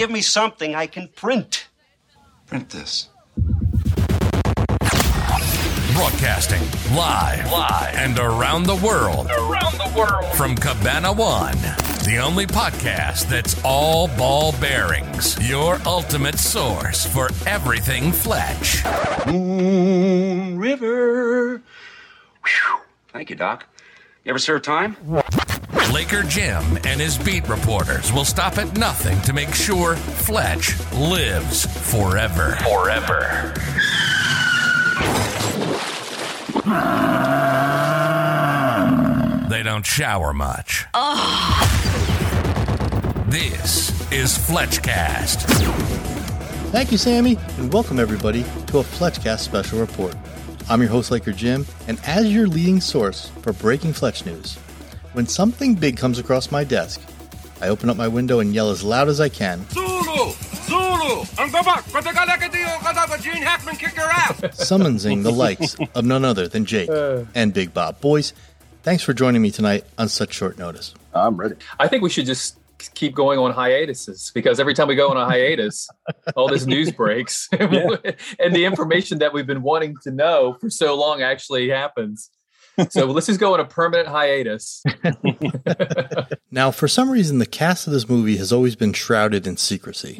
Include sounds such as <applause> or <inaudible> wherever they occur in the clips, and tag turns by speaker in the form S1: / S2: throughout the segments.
S1: give me something I can print.
S2: Print this.
S3: Broadcasting live, live, and around the world. Around the world. From Cabana One, the only podcast that's all ball bearings. Your ultimate source for everything Fletch.
S1: Moon River. Whew. Thank you, Doc. You ever serve time?
S3: Laker Jim and his beat reporters will stop at nothing to make sure Fletch lives forever. Forever. They don't shower much. This is Fletchcast.
S4: Thank you, Sammy, and welcome everybody to a Fletchcast special report. I'm your host, Laker Jim, and as your leading source for breaking Fletch news, when something big comes across my desk, I open up my window and yell as loud as I can,
S5: Zulu! Zulu! Ang babak! Patagalakadiyo kadaga Gene Hackman kick your ass!
S4: summoning the likes <laughs> of none other than Jake uh. and Big Bob. Boys, thanks for joining me tonight on such short notice.
S6: I'm ready.
S7: I think we should just keep going on hiatuses because every time we go on a hiatus, all this news breaks <laughs> <laughs> and the information that we've been wanting to know for so long actually happens. <laughs> So let's just go on a permanent hiatus. <laughs>
S4: Now, for some reason, the cast of this movie has always been shrouded in secrecy.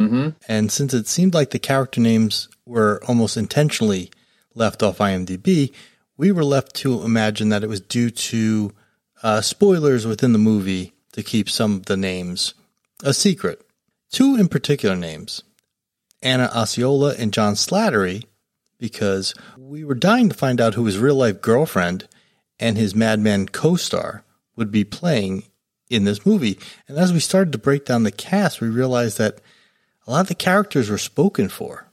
S4: And since it seemed like the character names were almost intentionally left off IMDb, we were left to imagine that it was due to uh, spoilers within the movie to keep some of the names a secret. Two in particular names Anna Osceola and John Slattery, because we were dying to find out who his real life girlfriend and his Mad Men co star would be playing in this movie. And as we started to break down the cast, we realized that a lot of the characters were spoken for.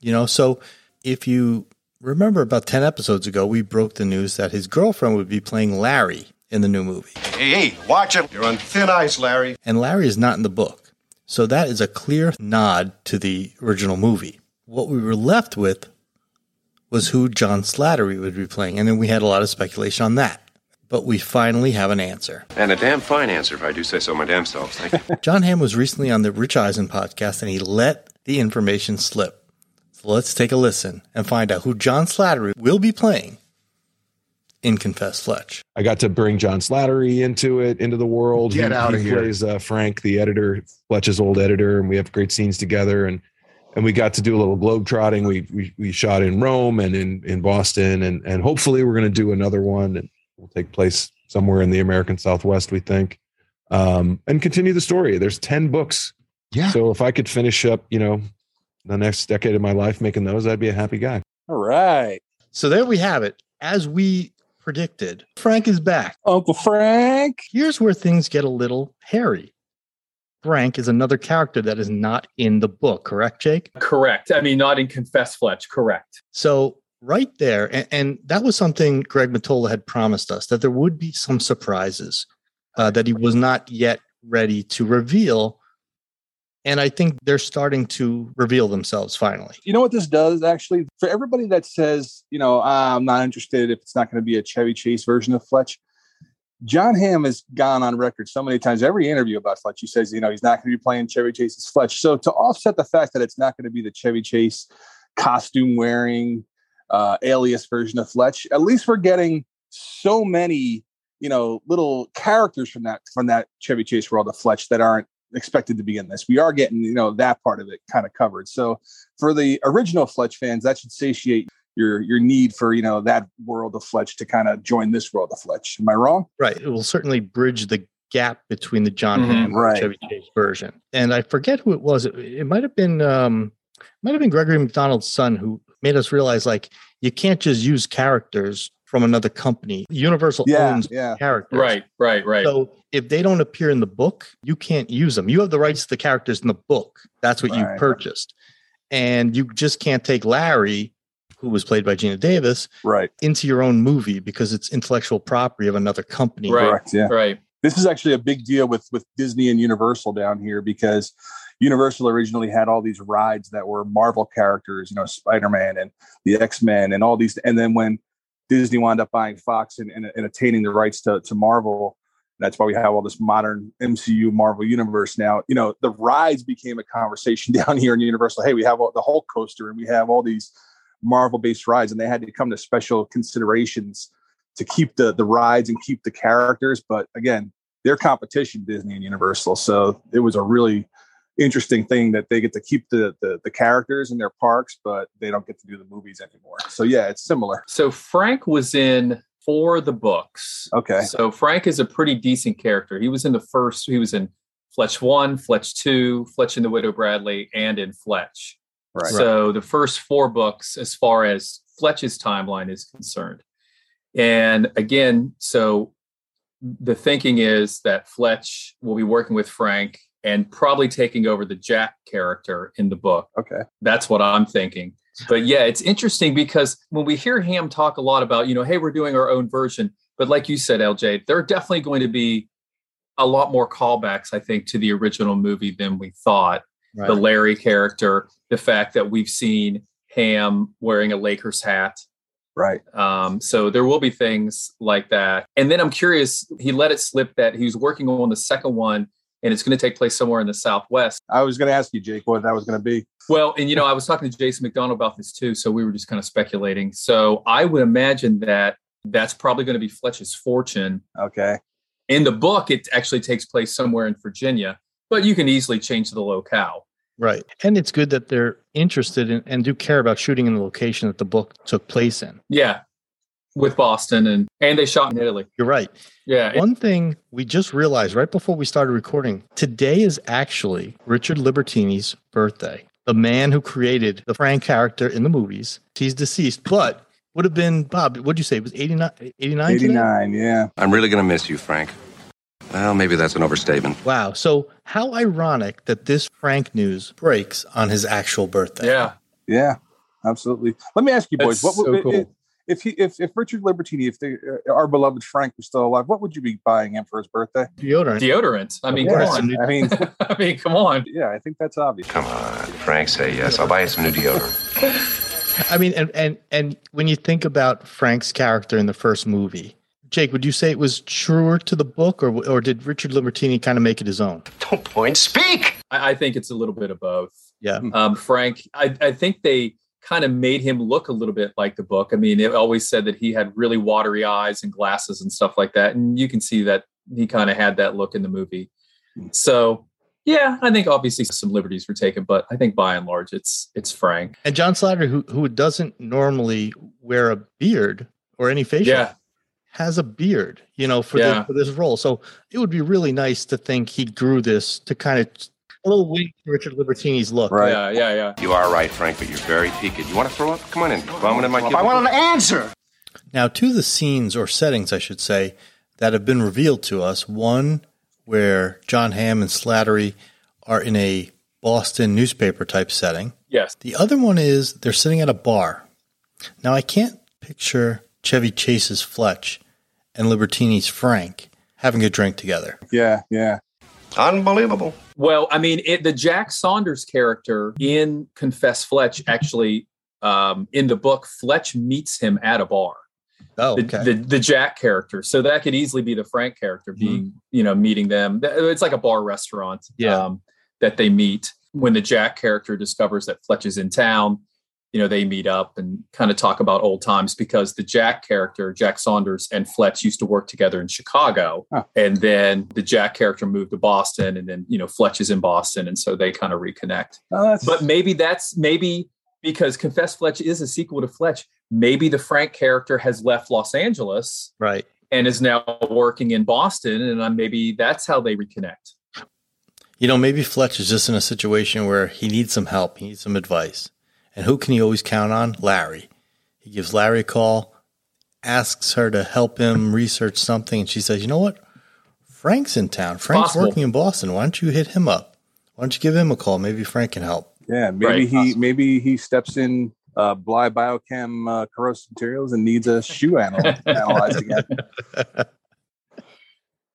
S4: You know, so if you remember about 10 episodes ago, we broke the news that his girlfriend would be playing Larry in the new movie.
S2: Hey, hey, watch it. You're on thin ice, Larry.
S4: And Larry is not in the book. So that is a clear nod to the original movie. What we were left with was who John Slattery would be playing. And then we had a lot of speculation on that. But we finally have an answer.
S2: And a damn fine answer, if I do say so my damn self. Thank you. <laughs>
S4: John Hamm was recently on the Rich Eisen podcast and he let the information slip. So let's take a listen and find out who John Slattery will be playing in Confess Fletch.
S8: I got to bring John Slattery into it, into the world.
S2: Get
S8: he,
S2: outta
S8: he
S2: here.
S8: plays uh, Frank, the editor, Fletch's old editor, and we have great scenes together. And and we got to do a little globe trotting. We we we shot in Rome and in in Boston, and and hopefully we're going to do another one, and will take place somewhere in the American Southwest, we think, um, and continue the story. There's ten books.
S2: Yeah.
S8: So if I could finish up, you know, the next decade of my life making those, I'd be a happy guy.
S6: All right.
S4: So there we have it. As we predicted, Frank is back.
S6: Uncle Frank.
S4: Here's where things get a little hairy. Frank is another character that is not in the book, correct, Jake?
S7: correct. I mean, not in Confess Fletch. Correct.
S4: So right there, and, and that was something Greg Mottola had promised us that there would be some surprises uh, that he was not yet ready to reveal. And I think they're starting to reveal themselves finally.
S6: You know what this does actually? For everybody that says, you know, "Ah, I'm not interested if it's not going to be a Chevy Chase version of Fletch, John Hamm has gone on record so many times, every interview about Fletch, he says, you know, he's not going to be playing Chevy Chase's Fletch. So to offset the fact that it's not going to be the Chevy Chase costume wearing uh, alias version of Fletch, at least we're getting so many, you know, little characters from that from that Chevy Chase world of Fletch that aren't expected to be in this. We are getting, you know, that part of it kind of covered. So for the original Fletch fans, that should satiate your your need for, you know, that world of Fletch to kind of join this world of Fletch. Am I wrong?
S4: Right. It will certainly bridge the gap between the John
S7: Mhm,
S4: Hamm and
S6: right.
S4: Chevy Chase version. And I forget who it was. It, it might have been um might have been Gregory McDonald's son who made us realize like you can't just use characters from another company. Universal
S6: Yeah,
S4: owns
S6: yeah.
S4: characters.
S7: Right. Right. Right.
S4: So if they don't appear in the book, you can't use them. You have the rights to the characters in the book. That's what you purchased. And you just can't take Larry, who was played by Geena Davis,
S6: Right.
S4: into your own movie because it's intellectual property of another company.
S7: Right.
S6: Correct. Yeah.
S7: right.
S6: this is actually a big deal with with Disney and Universal down here because Universal originally had all these rides that were Marvel characters, you know, Spider Man and the X Men and all these. And then when Disney wound up buying Fox and, and, and attaining the rights to, to Marvel, That's why we have all this modern MCU Marvel universe now. You know, the rides became a conversation <laughs> down here in Universal. Hey, we have all, the Hulk coaster and we have all these Marvel based rides, and they had to come to special considerations to keep the the rides and keep the characters. But again, their competition, Disney and Universal. So it was a really interesting thing that they get to keep the, the the characters in their parks, but they don't get to do the movies anymore. So yeah, it's similar.
S7: So Frank was in for the books.
S6: Okay.
S7: So Frank is a pretty decent character. He was in the first. He was in Fletch one, Fletch two, Fletch and the Widow Bradley, and in Fletch.
S6: Right.
S7: So the first four books, as far as Fletch's timeline is concerned, and again, so the thinking is that Fletch will be working with Frank and probably taking over the Jack character in the book.
S6: Okay.
S7: That's what I'm thinking. But yeah, it's interesting because when we hear Hamm talk a lot about, you know, hey, we're doing our own version. But like you said, LJ, there are definitely going to be a lot more callbacks, I think, to the original movie than we thought.
S4: Right.
S7: The Larry character, the fact that we've seen Hamm wearing a Lakers hat.
S6: Right.
S7: Um, so there will be things like that. And then I'm curious, he let it slip that he was working on the second one and it's going to take place somewhere in the Southwest.
S6: I was going to ask you, Jake, what that was going to be.
S7: Well, and you know, I was talking to Jason McDonald about this too, so we were just kind of speculating. So I would imagine that that's probably going to be Fletch's fortune.
S6: Okay.
S7: In the book, it actually takes place somewhere in Virginia, but you can easily change the locale.
S4: Right. And it's good that they're interested in and do care about shooting in the location that the book took place in.
S7: Yeah, with Boston and and they shot in Italy.
S4: You're right.
S7: Yeah.
S4: One thing we just realized right before we started recording today is actually Richard Libertini's birthday. The man who created the Frank character in the movies. He's deceased, but would have been Bob. What'd you say? It was 89? 89 today?
S6: 89, yeah.
S2: I'm really going to miss you, Frank. Well, maybe that's an overstatement.
S4: Wow. So how ironic that this Frank news breaks on his actual birthday.
S7: Yeah.
S6: Yeah, absolutely. Let me ask you, boys,
S7: That's
S6: what would
S7: so cool.
S6: if, if he if, if Richard Libertini, if they, uh, our beloved Frank was still alive, what would you be buying him for his birthday?
S4: Deodorant.
S7: Deodorant. I mean,
S6: Yeah,
S7: come on.
S6: I mean, <laughs>
S7: I mean, come on.
S6: yeah, I think that's obvious.
S2: Come on, Frank, say yes. I'll buy you some new deodorant. <laughs>
S4: I mean, and, and and when you think about Frank's character in the first movie, Jake, would you say it was truer to the book, or or did Richard Libertini kind of make it his own?
S2: Don't point, speak.
S7: I, I think it's a little bit of both.
S4: Yeah.
S7: Um, Frank, I, I think they kind of made him look a little bit like the book. I mean, it always said that he had really watery eyes and glasses and stuff like that. And you can see that he kind of had that look in the movie. So yeah, I think obviously some liberties were taken, but I think by and large it's it's Frank.
S4: And John Slattery, who who doesn't normally wear a beard or any facial,
S7: Yeah.
S4: Has a beard, you know, for,
S7: Yeah.
S4: the, for this role. So it would be really nice to think he grew this to kind of a little wink to Richard Libertini's look.
S6: Right.
S7: Yeah, yeah, yeah.
S2: You are right, Frank, but you're very peaked. You want to throw up? Come on in. Vomit in my
S5: I want an answer.
S4: Now, to the scenes or settings, I should say, that have been revealed to us. One where John Hamm and Slattery are in a Boston newspaper type setting.
S7: Yes.
S4: The other one is they're sitting at a bar. Now, I can't picture Chevy Chase's Fletch and Libertini's Frank having a drink together.
S6: Yeah, yeah.
S2: Unbelievable.
S7: Well, I mean, it, the Jack Saunders character in Confess Fletch actually um, in the book, Fletch meets him at a bar.
S4: Oh,
S7: the,
S4: okay.
S7: the the Jack character. So that could easily be the Frank character being, you know, meeting them. It's like a bar restaurant
S4: Yeah.
S7: um, that they meet. When the Jack character discovers that Fletch is in town, you know, they meet up and kind of talk about old times because the Jack character, Jack Saunders and Fletch used to work together in Chicago.
S6: Huh.
S7: And then the Jack character moved to Boston and then, you know, Fletch is in Boston. And so they kind of reconnect.
S6: Oh,
S7: But maybe that's maybe because Confess Fletch is a sequel to Fletch. Maybe the Frank character has left Los Angeles
S4: right.
S7: and is now working in Boston, and uh, maybe that's how they reconnect.
S4: You know, maybe Fletch is just in a situation where he needs some help, he needs some advice. And who can he always count on? Larry. He gives Larry a call, asks her to help him research something, and she says, You know what? Frank's in town. Frank's
S7: possible.
S4: working in Boston. Why don't you hit him up? Why don't you give him a call? Maybe Frank can help.
S6: yeah. Maybe
S7: Right,
S6: he
S7: possible.
S6: maybe he steps in uh, Bly Biochem uh, corrosive materials and needs a shoe anal- analyzed again. I <laughs>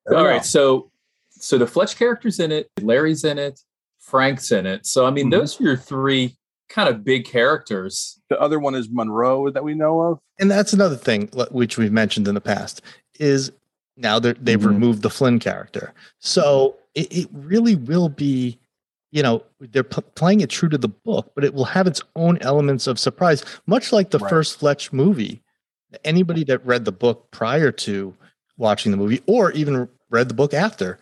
S7: All
S6: know.
S7: right, so so the Fletch character's in it, Larry's in it, Frank's in it. So I mean,
S6: Mhm.
S7: those are your three kind of big characters.
S6: The other one is Monroe that we know of.
S4: And that's another thing, which we've mentioned in the past, is Now they're, they've
S7: Mhm.
S4: removed the Flynn character. So it, it really will be, you know, they're p- playing it true to the book, but it will have its own elements of surprise, much like the
S6: Right.
S4: first Fletch movie. Anybody that read the book prior to watching the movie or even read the book after,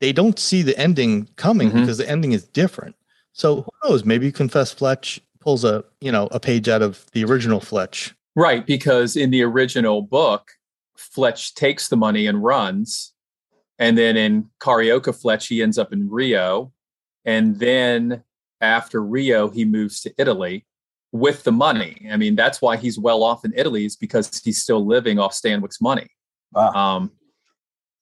S4: they don't see the ending coming
S7: Mhm.
S4: because the ending is different. So who knows? Maybe Confess Fletch pulls a, you know, a page out of the original Fletch.
S7: Right, because in the original book, Fletch takes the money and runs. And then in Carioca Fletch, he ends up in Rio. And then after Rio, he moves to Italy with the money. I mean, that's why he's well off in Italy, is because he's still living off Stanwyck's money.
S6: Wow.
S7: Um,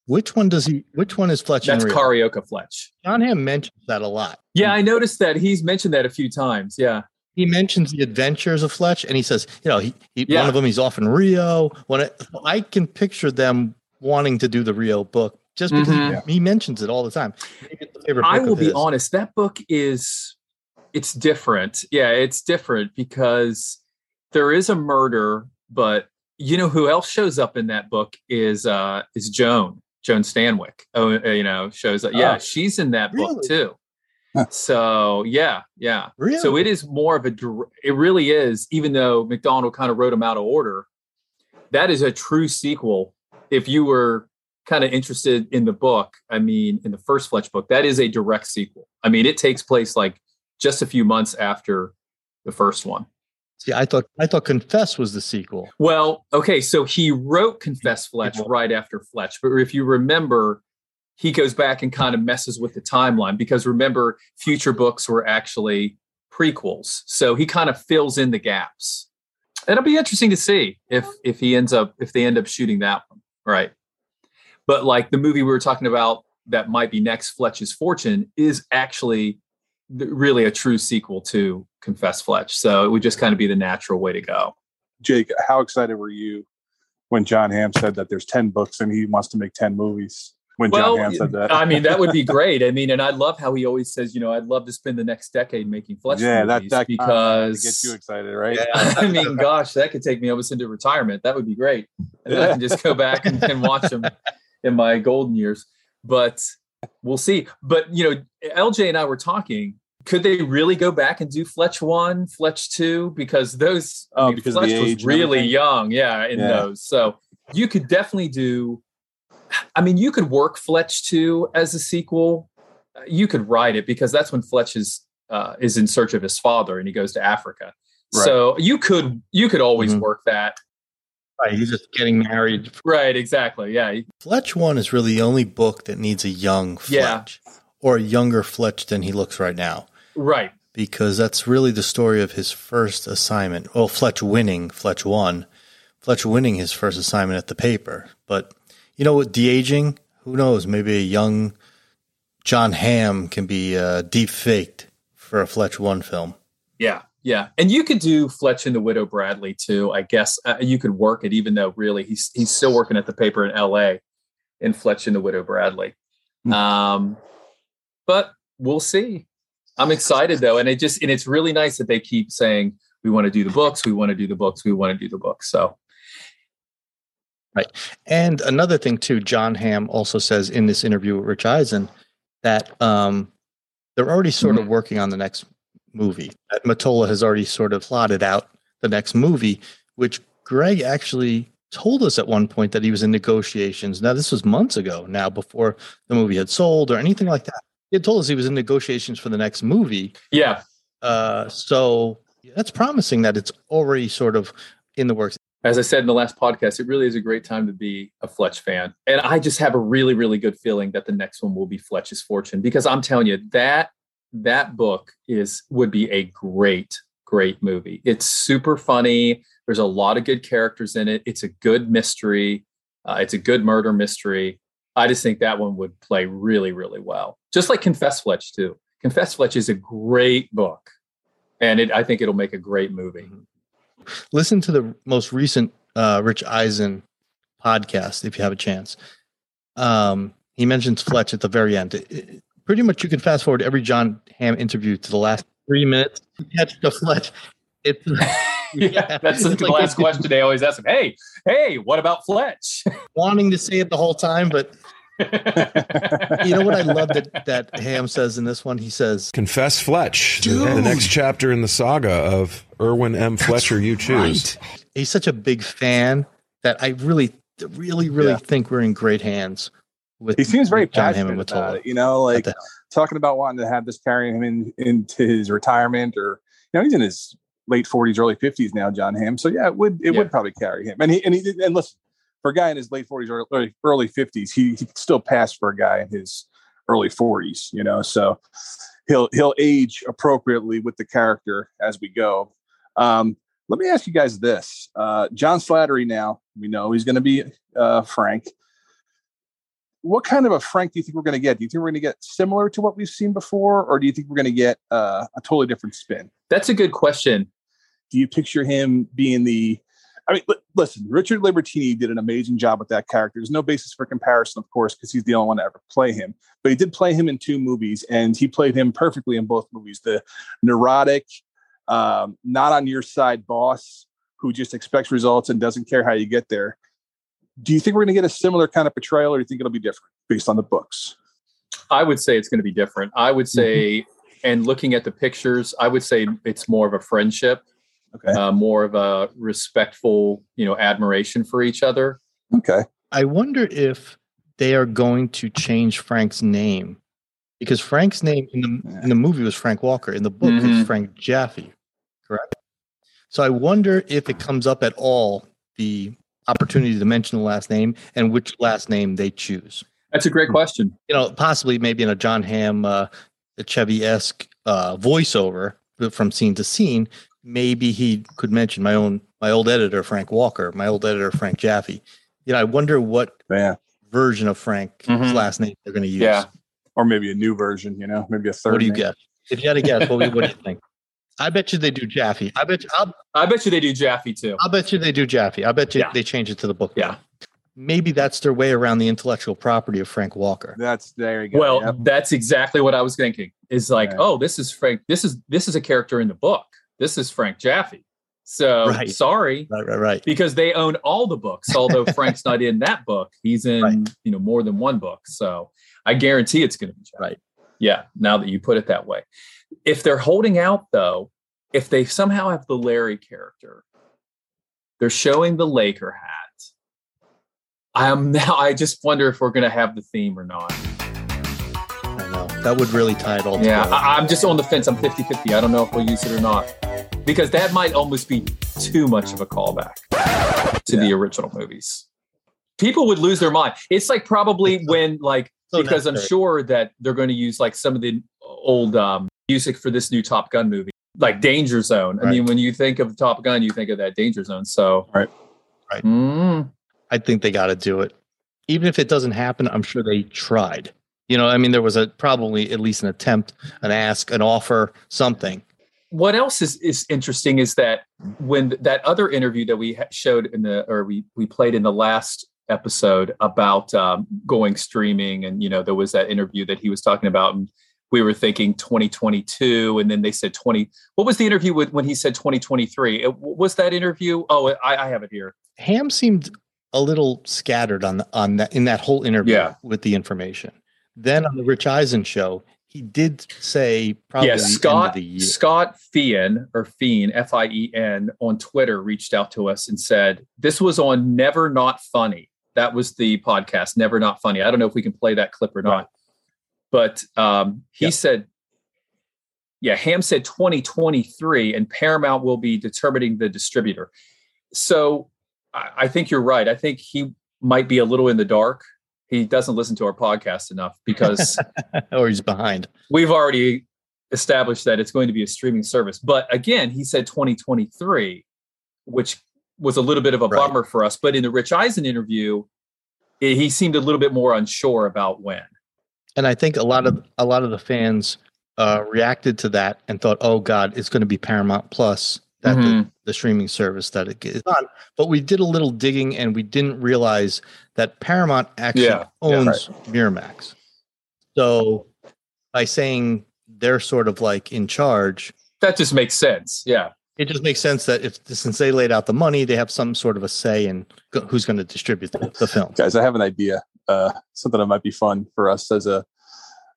S4: Which one does he? Which one is Fletch?
S7: that's? Carioca Fletch.
S4: John Hamm mentions that a lot.
S7: Yeah, I noticed that. He's mentioned that a few times. Yeah.
S4: He mentions the adventures of Fletch, and he says, you know, he, he
S7: Yeah.
S4: one of them he's off in Rio. When it, I can picture them wanting to do the Rio book just because
S7: Mhm.
S4: he, he mentions it all the time. Maybe it's a favorite
S7: I will be honest. That book is it's different. Yeah, it's different because there is a murder, but you know who else shows up in that book is uh is Joan Joan Stanwyck. Oh, you know, shows up. Yeah,
S6: Oh.
S7: she's in that book too.
S6: Huh.
S7: So yeah, yeah.
S4: Really?
S7: So it is more of a. It really is. Even though McDonald kind of wrote them out of order, that is a true sequel. If you were kind of interested in the book, I mean, in the first Fletch book, that is a direct sequel. I mean, it takes place like just a few months after the first one.
S4: See, I thought I thought Confess was the sequel.
S7: Well, okay, so he wrote Confess Fletch right after Fletch, but if you remember, he goes back and kind of messes with the timeline because remember, future books were actually prequels, so he kind of fills in the gaps. It'll be interesting to see if if he ends up if they end up shooting that one, right? But like the movie we were talking about that might be next, Fletch's Fortune, is actually really a true sequel to Confess Fletch, so it would just kind of be the natural way to go.
S6: Jake, how excited were you when John Hamm said that there's 10 books and he wants to make 10 movies? When
S7: Well,
S6: John Hamm said that.
S7: I mean, that would be <laughs> great. I mean, and I love how he always says, you know, I'd love to spend the next decade making Fletch
S6: yeah, that,
S7: movies
S6: that
S7: because
S6: gets you excited, right? <laughs>
S7: I mean, gosh, that could take me almost into retirement. That would be great. And then I can just go back and, and watch them <laughs> in my golden years. But we'll see. But you know, LJ and I were talking. Could they really go back and do Fletch one, Fletch two? Because those,
S6: Oh, because of
S7: Fletch
S6: the
S7: was
S6: age and
S7: really young, yeah, in
S6: Yeah.
S7: those. So you could definitely do. I mean, you could work Fletch two as a sequel. You could write it because that's when Fletch is uh, is in search of his father and he goes to Africa.
S6: Right.
S7: So you could you could always
S4: Mhm.
S7: work that.
S4: Right, he's just getting married.
S7: Right, exactly. Yeah.
S4: Fletch one is really the only book that needs a young
S7: Yeah.
S4: Or a younger Fletch than he looks right now.
S7: Right.
S4: because that's really the story of his first assignment. Well, Fletch winning, Fletch won, Fletch winning his first assignment at the paper. But you know what, de aging, who knows? Maybe a young John Hamm can be uh, deep faked for a Fletch one film.
S7: Yeah. Yeah. And you could do Fletch and the Widow Bradley too. I guess uh, you could work it, even though really he's he's still working at the paper in L.A. in Fletch and the Widow Bradley. Um, but we'll see. I'm excited though, and it just and it's really nice that they keep saying we want to do the books, we want to do the books, we want to do the books. So Right.
S4: And another thing too, John Hamm also says in this interview with Rich Eisen that um, they're already sort of working on the next movie. That Mottola has already sort of plotted out the next movie, which Greg actually told us at one point that he was in negotiations. Now this was months ago. Now before the movie had sold or anything like that, he told us he was in negotiations for the next movie.
S7: yeah,
S4: Uh, so that's promising that it's already sort of in the works.
S7: as I said in the last podcast, it really is a great time to be a Fletch fan. And I just have a really, really good feeling that the next one will be Fletch's Fortune because I'm telling you that that book is would be a great, great movie. It's super funny. There's a lot of good characters in it. It's a good mystery. Uh, it's a good murder mystery. I just think that one would play really, really well. Just like Confess Fletch too. Confess Fletch is a great book, and it, I think it'll make a great movie.
S4: listen to the most recent uh, Rich Eisen podcast if you have a chance. Um, he mentions Fletch at the very end. It- it- pretty much, you can fast forward every John Hamm interview to the last three minutes to catch the Fletch. It's <laughs> <laughs> <laughs>
S7: yeah, that's the
S4: like
S7: last question they always ask him. Hey, hey, what about Fletch? <laughs>
S4: wanting to say it the whole time, but <laughs> you know what I love that that Hamm says in this one? He says,
S8: Confess Fletch, the, the next chapter in the saga of Irwin M. Fletcher. You choose.
S4: he's such a big fan that I really, really, really
S6: Yeah.
S4: think we're in great hands. With
S6: He seems very
S4: with John Hamm and
S6: passionate about
S4: Mottola.
S6: it. You know, like
S4: the-
S6: talking about wanting to have this carry him in into his retirement, or you know, he's in his late forties, early fifties now, John Hamm. So yeah, it would it
S7: Yeah.
S6: would probably carry him. And he and he and listen, for a guy in his late forties or early early fifties, he he could still pass for a guy in his early forties. You know, so he'll he'll age appropriately with the character as we go. Um, let me ask you guys this: uh, John Slattery. Now we know he's going to be uh, Frank what kind of a Frank do you think we're going to get? Do you think we're going to get similar to what we've seen before, or do you think we're going to get uh, a totally different spin?
S7: That's a good question.
S6: Do you picture him being the? I mean, li- listen, Richard Libertini did an amazing job with that character. There's no basis for comparison, of course, because he's the only one to ever play him. But he did play him in two movies, and he played him perfectly in both movies. The neurotic, um, not on your side boss who just expects results and doesn't care how you get there. Do you think we're going to get a similar kind of portrayal, or do you think it'll be different based on the books?
S7: I would say it's going to be different. I would say, and looking at the pictures, I would say it's more of a friendship,
S6: Okay.
S7: uh, more of a respectful, you know, admiration for each other.
S6: Okay.
S4: I wonder if they are going to change Frank's name because Frank's name in the in the movie was Frank Walker. In the book, it's Frank Jaffe, correct? So I wonder if it comes up at all the opportunity to mention the last name and which last name they choose.
S7: That's a great question.
S4: You know, possibly maybe in a John Hamm, uh, Chevy esque uh, voiceover from scene to scene. Maybe he could mention my own my old editor Frank Walker, my old editor Frank Jaffe. You know, I wonder what
S6: Yeah.
S4: version of Frank's
S7: Mhm.
S4: last name they're going to use.
S7: Yeah.
S6: Or maybe a new version, you know, maybe a third.
S4: What do you
S6: name.
S4: guess? If you had to guess, what, what do you think? I bet you they do Jaffe. I bet you, I'll,
S7: I bet you they do Jaffe too.
S4: I'll bet you they do Jaffe. I bet you
S7: Yeah.
S4: they change it to the book.
S7: Yeah.
S4: Maybe that's their way around the intellectual property of Frank Walker.
S6: That's there you go.
S7: Well,
S6: Yep.
S7: that's exactly what I was thinking. Is like,
S6: Yeah.
S7: oh, this is Frank. This is this is a character in the book. This is Frank Jaffe. So
S4: Right.
S7: sorry,
S4: Right, right, right.
S7: because they own all the books. Although <laughs> Frank's not in that book, he's in
S4: Right.
S7: you know more than one book. So I guarantee it's going to be Jaffe.
S4: Right.
S7: Yeah. Now that you put it that way, if they're holding out though, if they somehow have the Larry character, they're showing the Laker hat. I am <laughs> now. I just wonder if we're going to have the theme or not.
S4: That would really tie it all
S7: Yeah,
S4: together.
S7: I, I'm just on the fence. I'm 50 50. I don't know if we'll use it or not because that might almost be too much of a callback to the original movies. People would lose their mind. It's like probably <laughs> when, like,
S4: So
S7: because I'm sure that they're going to use like some of the old um, music for this new Top Gun movie, like Danger Zone. I mean, when you think of Top Gun, you think of that Danger Zone. So,
S6: Right.
S4: Right.
S7: Mm,
S4: I think they got to do it. Even if it doesn't happen, I'm sure they tried. You know, I mean, there was a probably at least an attempt, an ask, an offer, something.
S7: what else is, is interesting is that when that other interview that we showed in the or we we played in the last episode about um, going streaming and you know there was that interview that he was talking about and we were thinking 2022 and then they said 20 what was the interview with when he said 2023 it, was that interview oh I, I have it here
S4: Hamm seemed a little scattered on the, on that in that whole interview
S7: Yeah.
S4: with the information. Then on the Rich Eisen show, he did say probably
S7: yeah
S4: the end of
S7: scott scott fien or fien f-i-e-n on twitter reached out to us and said this was on never not funny. That was the podcast never not funny. I don't know if we can play that clip or not. But um, he
S4: Yeah.
S7: said yeah Hamm said 2023 and paramount will be determining the distributor. So I, I think you're right. I think he might be a little in the dark he doesn't listen to our podcast enough because <laughs>
S4: or he's behind.
S7: we've already established that it's going to be a streaming service. But again, he said 2023, which was a little bit of a
S4: Right.
S7: bummer for us. But in the Rich Eisen interview, i- he seemed a little bit more unsure about when.
S4: And I think a lot of a lot of the fans uh, reacted to that and thought, "Oh God, it's going to be Paramount Plus that the,
S7: Mhm.
S4: The streaming service that it is on." But we did a little digging and we didn't realize that Paramount actually
S7: Yeah, yeah,
S4: owns Miramax. So by saying they're sort of like in charge,
S7: That just makes sense. Yeah.
S4: It just makes sense that if since they laid out the money, they have some sort of a say in who's going to distribute the, the film.
S6: guys i have an idea uh something that might be fun for us as a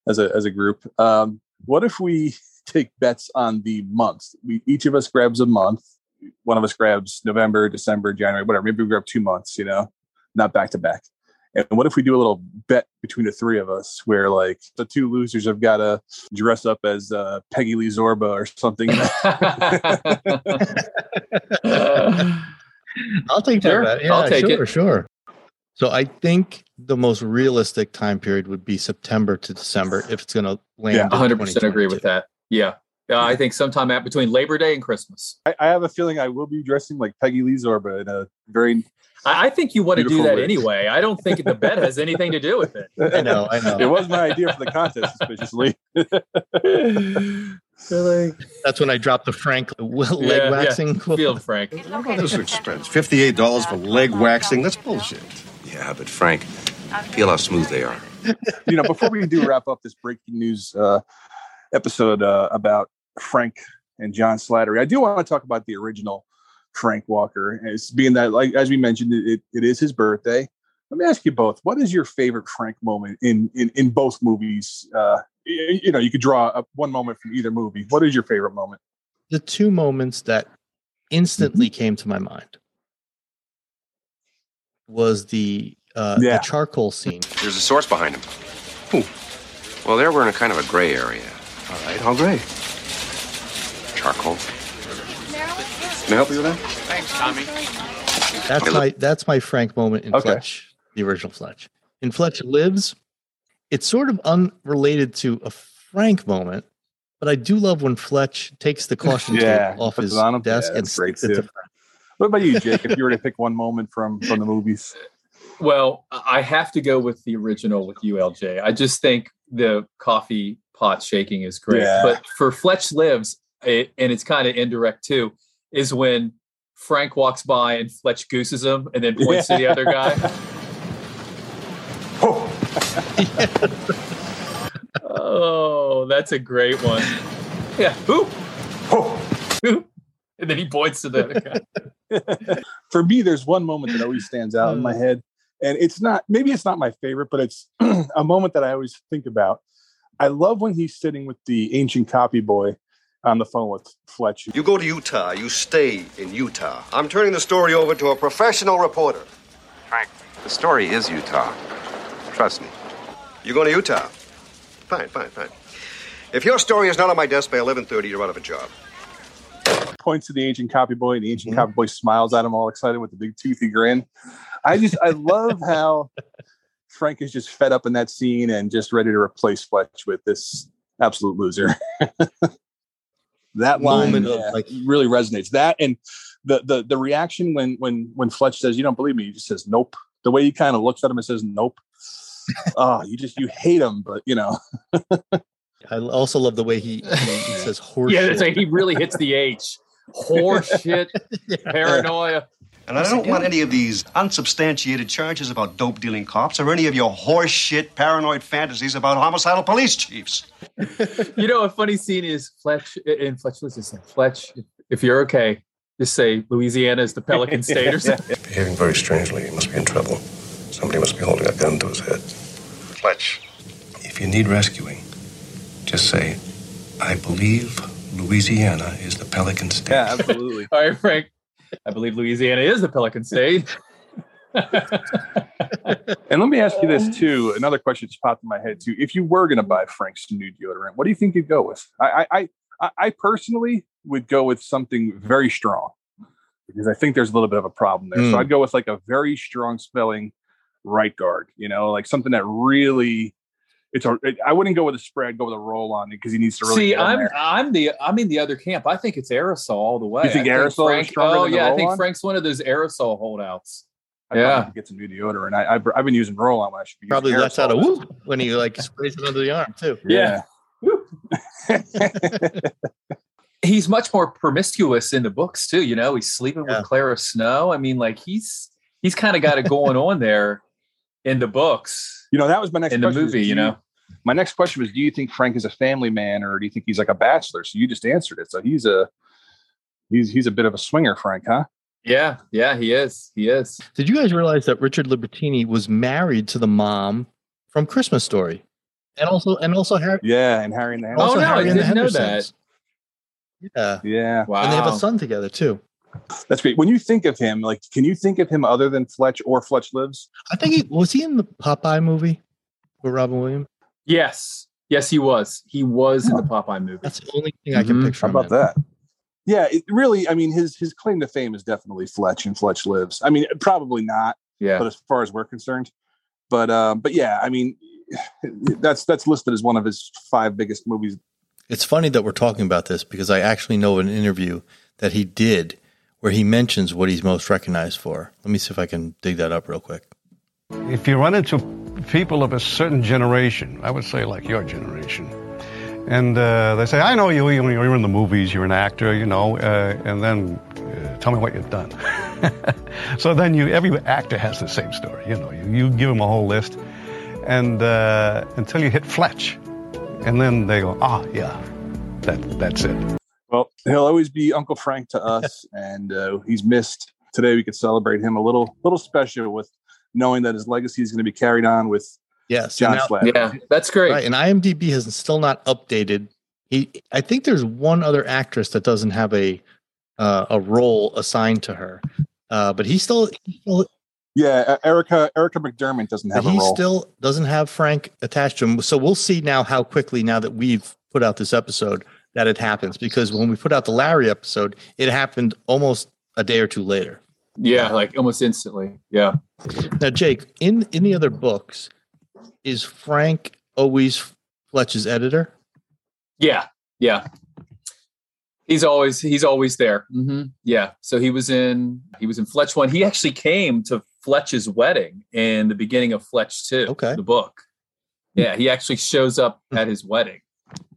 S6: as a as a group um what if we <laughs> take bets on the months we each of us grabs a month one of us grabs november december january whatever maybe we grab two months you know not back to back and what if we do a little bet between the three of us where like the two losers have got to dress up as uh, peggy lee zorba or something <laughs> <laughs>
S4: I'll take
S7: Sure,
S4: that. bet. Yeah,
S7: I'll take
S4: sure,
S7: it.
S4: sure. So I think the most realistic time period would be September to December if it's going to land.
S6: Yeah,
S7: 100% agree with that. Yeah. Yeah, I think sometime at between Labor Day and Christmas.
S6: I, I have a feeling i will be dressing like peggy lee zorba in a very
S7: I, I think you want to do that
S6: wig.
S7: anyway. I don't think the bet has anything to do with it. <laughs>
S4: I know, I know.
S6: it was my idea for the contest suspiciously <laughs>
S4: That's when I dropped the Frank leg
S7: Yeah, yeah.
S4: waxing. quote.
S7: Field Frank.
S5: What about this expense? $58 for leg waxing? That's bullshit.
S2: Yeah, but Frank, feel how smooth they are.
S6: you know, before we do wrap up this breaking news uh, episode uh, about Frank and John Slattery, I do want to talk about the original Frank Walker. It's being that, like as we mentioned, it, it is his birthday. Let me ask you both: What is your favorite Frank moment in in, in both movies? Uh, y- you know, you could draw up one moment from either movie. What is your favorite moment?
S4: The two moments that instantly came to my mind was the uh,
S6: Yeah.
S4: the charcoal scene.
S2: There's a source behind him. Who? Well, there we're in a kind of a gray area.
S5: All right, how great.
S2: Charcoal. Can I help you with that?
S4: That's
S2: Okay,
S4: my that's my Frank moment in
S6: Okay.
S4: Fletch, the original Fletch. In Fletch Lives, it's sort of unrelated to a Frank moment, but I do love when Fletch takes the caution <laughs>
S6: Yeah,
S4: tape off
S6: puts
S4: his
S6: it on him.
S4: desk
S6: Yeah,
S4: and
S6: that's great
S4: sticks it.
S6: What about you, Jake? if you were to <laughs> pick one moment from from the movies,
S7: Well, I have to go with the original with ULJ. I just think the coffee pot shaking is great.
S6: Yeah.
S7: But for Fletch Lives, it, and it's kind of indirect too, is when Frank walks by and Fletch gooses him and then points to the other guy. <laughs> Oh. oh, that's a great one. Yeah. Who? Oh. Who? And then he points to the other guy. <laughs>
S6: for me, there's one moment that always stands out in my hmm. head, and it's not maybe it's not my favorite, but it's <clears throat> a moment that I always think about. I love when he's sitting with the ancient copy boy on the phone with Fletch.
S5: You go to Utah, you stay in Utah. I'm turning the story over to a professional reporter.
S2: Frank, the story is Utah. Trust me.
S5: You going to Utah? Fine, fine, fine. If your story is not on my desk by 11.30, you're out of a job.
S6: Points to the ancient copy boy, and the ancient hmm? copy boy smiles at him, all excited with the big toothy grin. I just I love how <laughs> Frank is just fed up in that scene and just ready to replace Fletch with this absolute loser. <laughs> that line
S4: Moment of,
S6: yeah,
S4: like-
S6: really resonates. That and the the the reaction when when when Fletch says, "You don't believe me," he just says, "Nope." The way he kind of looks at him and says, "Nope." oh, <laughs> you just you hate him, but you know,
S4: I also love the way he, <laughs> he, he says horse.
S7: Yeah, like he really hits the H. <laughs> Horse shit, paranoia.
S9: And I don't want any of these unsubstantiated charges about dope dealing cops or any of your horse shit paranoid fantasies about homicidal police chiefs.
S7: You know, a funny scene is Fletch in Fletch. What's this? Fletch, if, if you're okay, just say Louisiana is the Pelican State or something. <laughs>
S5: Behaving very strangely. He must be in trouble. Somebody must be holding a gun to his head. Fletch, if you need rescuing, just say, I believe Louisiana is the Pelican State.
S6: yeah, absolutely. <laughs>
S7: All right, Frank. I believe Louisiana is the Pelican State. <laughs>
S6: And let me ask you this too. Another question just popped in my head too. If you were going to buy Frank's new deodorant, what do you think you'd go with? I, I, I, I personally would go with something very strong because I think there's a little bit of a problem there. So
S4: Mm.
S6: I'd go with like a very strong spelling right guard. You know, like something that really. It's a. It, I wouldn't go with a spread. Go with a roll on it because he needs to really.
S7: See,
S6: get
S7: I'm
S6: there.
S7: I'm the I'm in the other camp. I think it's aerosol all the way.
S6: You think
S7: I
S6: aerosol is
S7: Frank,
S6: stronger
S7: Oh
S6: than the
S7: yeah, I think? Frank's one of those aerosol holdouts.
S6: I'd
S7: yeah.
S6: have to get some new deodorant. I, I've, I've been using roll on when I should be
S4: Probably lets out a
S6: aerosol.
S4: whoop when he like sprays it under the arm too.
S6: Yeah. <laughs>
S7: He's much more promiscuous in the books too. You know, he's sleeping
S4: Yeah.
S7: with Clara Snow. I mean, like he's he's kind of got it going on there in the books.
S6: You know, that was my next
S7: In the
S6: question is,
S7: movie,
S6: do
S7: you know.
S6: My next question was, do you think Frank is a family man or do you think he's like a bachelor? So you just answered it. So he's a He's he's a bit of a swinger, Frank, huh?
S7: Yeah, yeah, he is. He is.
S4: Did you guys realize that Richard Libertini was married to the mom from Christmas Story, and also and also Harry?
S6: Yeah, and Harry and the
S7: Oh, no, I
S4: Harry and the
S7: didn't know that.
S4: Yeah,
S6: Yeah,
S7: Wow.
S4: and they have a son together too.
S6: That's great. When you think of him, like, can you think of him other than Fletch or Fletch Lives?
S4: I think he was he in the Popeye movie with Robin Williams.
S7: Yes. Yes, he was. He was in the Popeye movie.
S4: That's the only thing I can
S7: Mhm.
S4: picture.
S6: How about
S4: him
S6: that? Yeah, it really. I mean, his his claim to fame is definitely Fletch and Fletch Lives. I mean, probably not,
S7: Yeah.
S6: but as far as we're concerned, but um, but yeah, I mean, <sighs> that's that's listed as one of his five biggest movies.
S4: It's funny that we're talking about this because I actually know an interview that he did where he mentions what he's most recognized for. Let me see if I can dig that up real quick.
S10: If you run into people of a certain generation, I would say like your generation, and uh, they say, "I know you. you- You're in the movies. You're an actor. You know," uh, and then uh, tell me what you've done. <laughs> so then you, every actor has the same story. You know, you, you give them a whole list, and uh, until you hit Fletch, and then they go, "Ah, yeah, that that's it."
S6: Well, he'll always be Uncle Frank to us, <laughs> and uh, he's missed. Today, we could celebrate him a little little special with knowing that his legacy is going to be carried on with
S4: Yes,
S6: John
S4: and now-
S6: Slattery.
S7: Yeah, that's great.
S4: Right, and IMDb has still not updated. He, I think there's one other actress that doesn't have a uh, a role assigned to her, uh, but he still, he still
S6: Yeah, uh, Erica Erica McDermott doesn't have
S4: but
S6: a
S4: he
S6: role.
S4: still doesn't have Frank attached to him. So we'll see now how quickly now that we've put out this episode that it happens because when we put out the Larry episode, it happened almost a day or two later.
S7: Yeah, like almost instantly. Yeah.
S4: Now, Jake, in in the other books, is Frank always Fletch's editor?
S7: Yeah. Yeah. He's always he's always there. hmm Yeah. So he was in he was in Fletch one. He actually came to Fletch's wedding in the beginning of Fletch two.
S4: Okay.
S7: The book. Yeah, he actually shows up at his wedding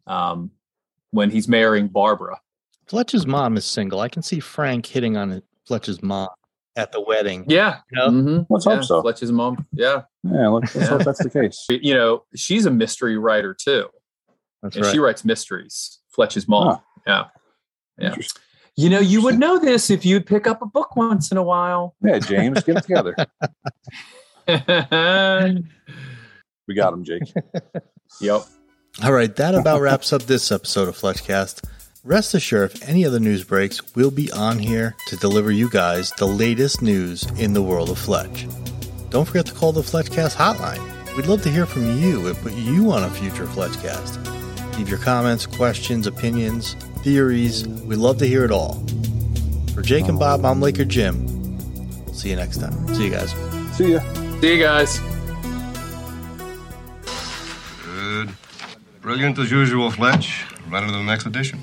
S7: um, when he's marrying Barbara.
S4: Fletch's mom is single. I can see Frank hitting on Fletch's mom at the wedding.
S7: Yeah.
S4: You know?
S7: Mhm.
S6: Let's
S7: yeah.
S6: hope so.
S7: Fletch's mom. Yeah.
S6: Yeah, let's, let's
S7: Yeah.
S6: hope that's the case. <laughs>
S7: You know, she's a mystery writer too.
S4: That's
S7: and
S4: right.
S7: she writes mysteries. Fletch's mom.
S6: Huh.
S7: Yeah. Yeah. You know, you would know this if you'd pick up a book once in a while.
S6: Yeah, James, get it together. <laughs> We got him, Jake.
S4: All right, that about wraps up this episode of Fletchcast. Rest assured, if any other news breaks, we'll be on here to deliver you guys the latest news in the world of Fletch. Don't forget to call the Fletchcast hotline. We'd love to hear from you and put you on a future Fletchcast. Leave your comments, questions, opinions, theories. We'd love to hear it all. For Jake and Bob, I'm Laker Jim. We'll see you next time. See you guys.
S6: See ya.
S7: See you guys.
S5: Brilliant as usual, Fletch. Right into the next edition.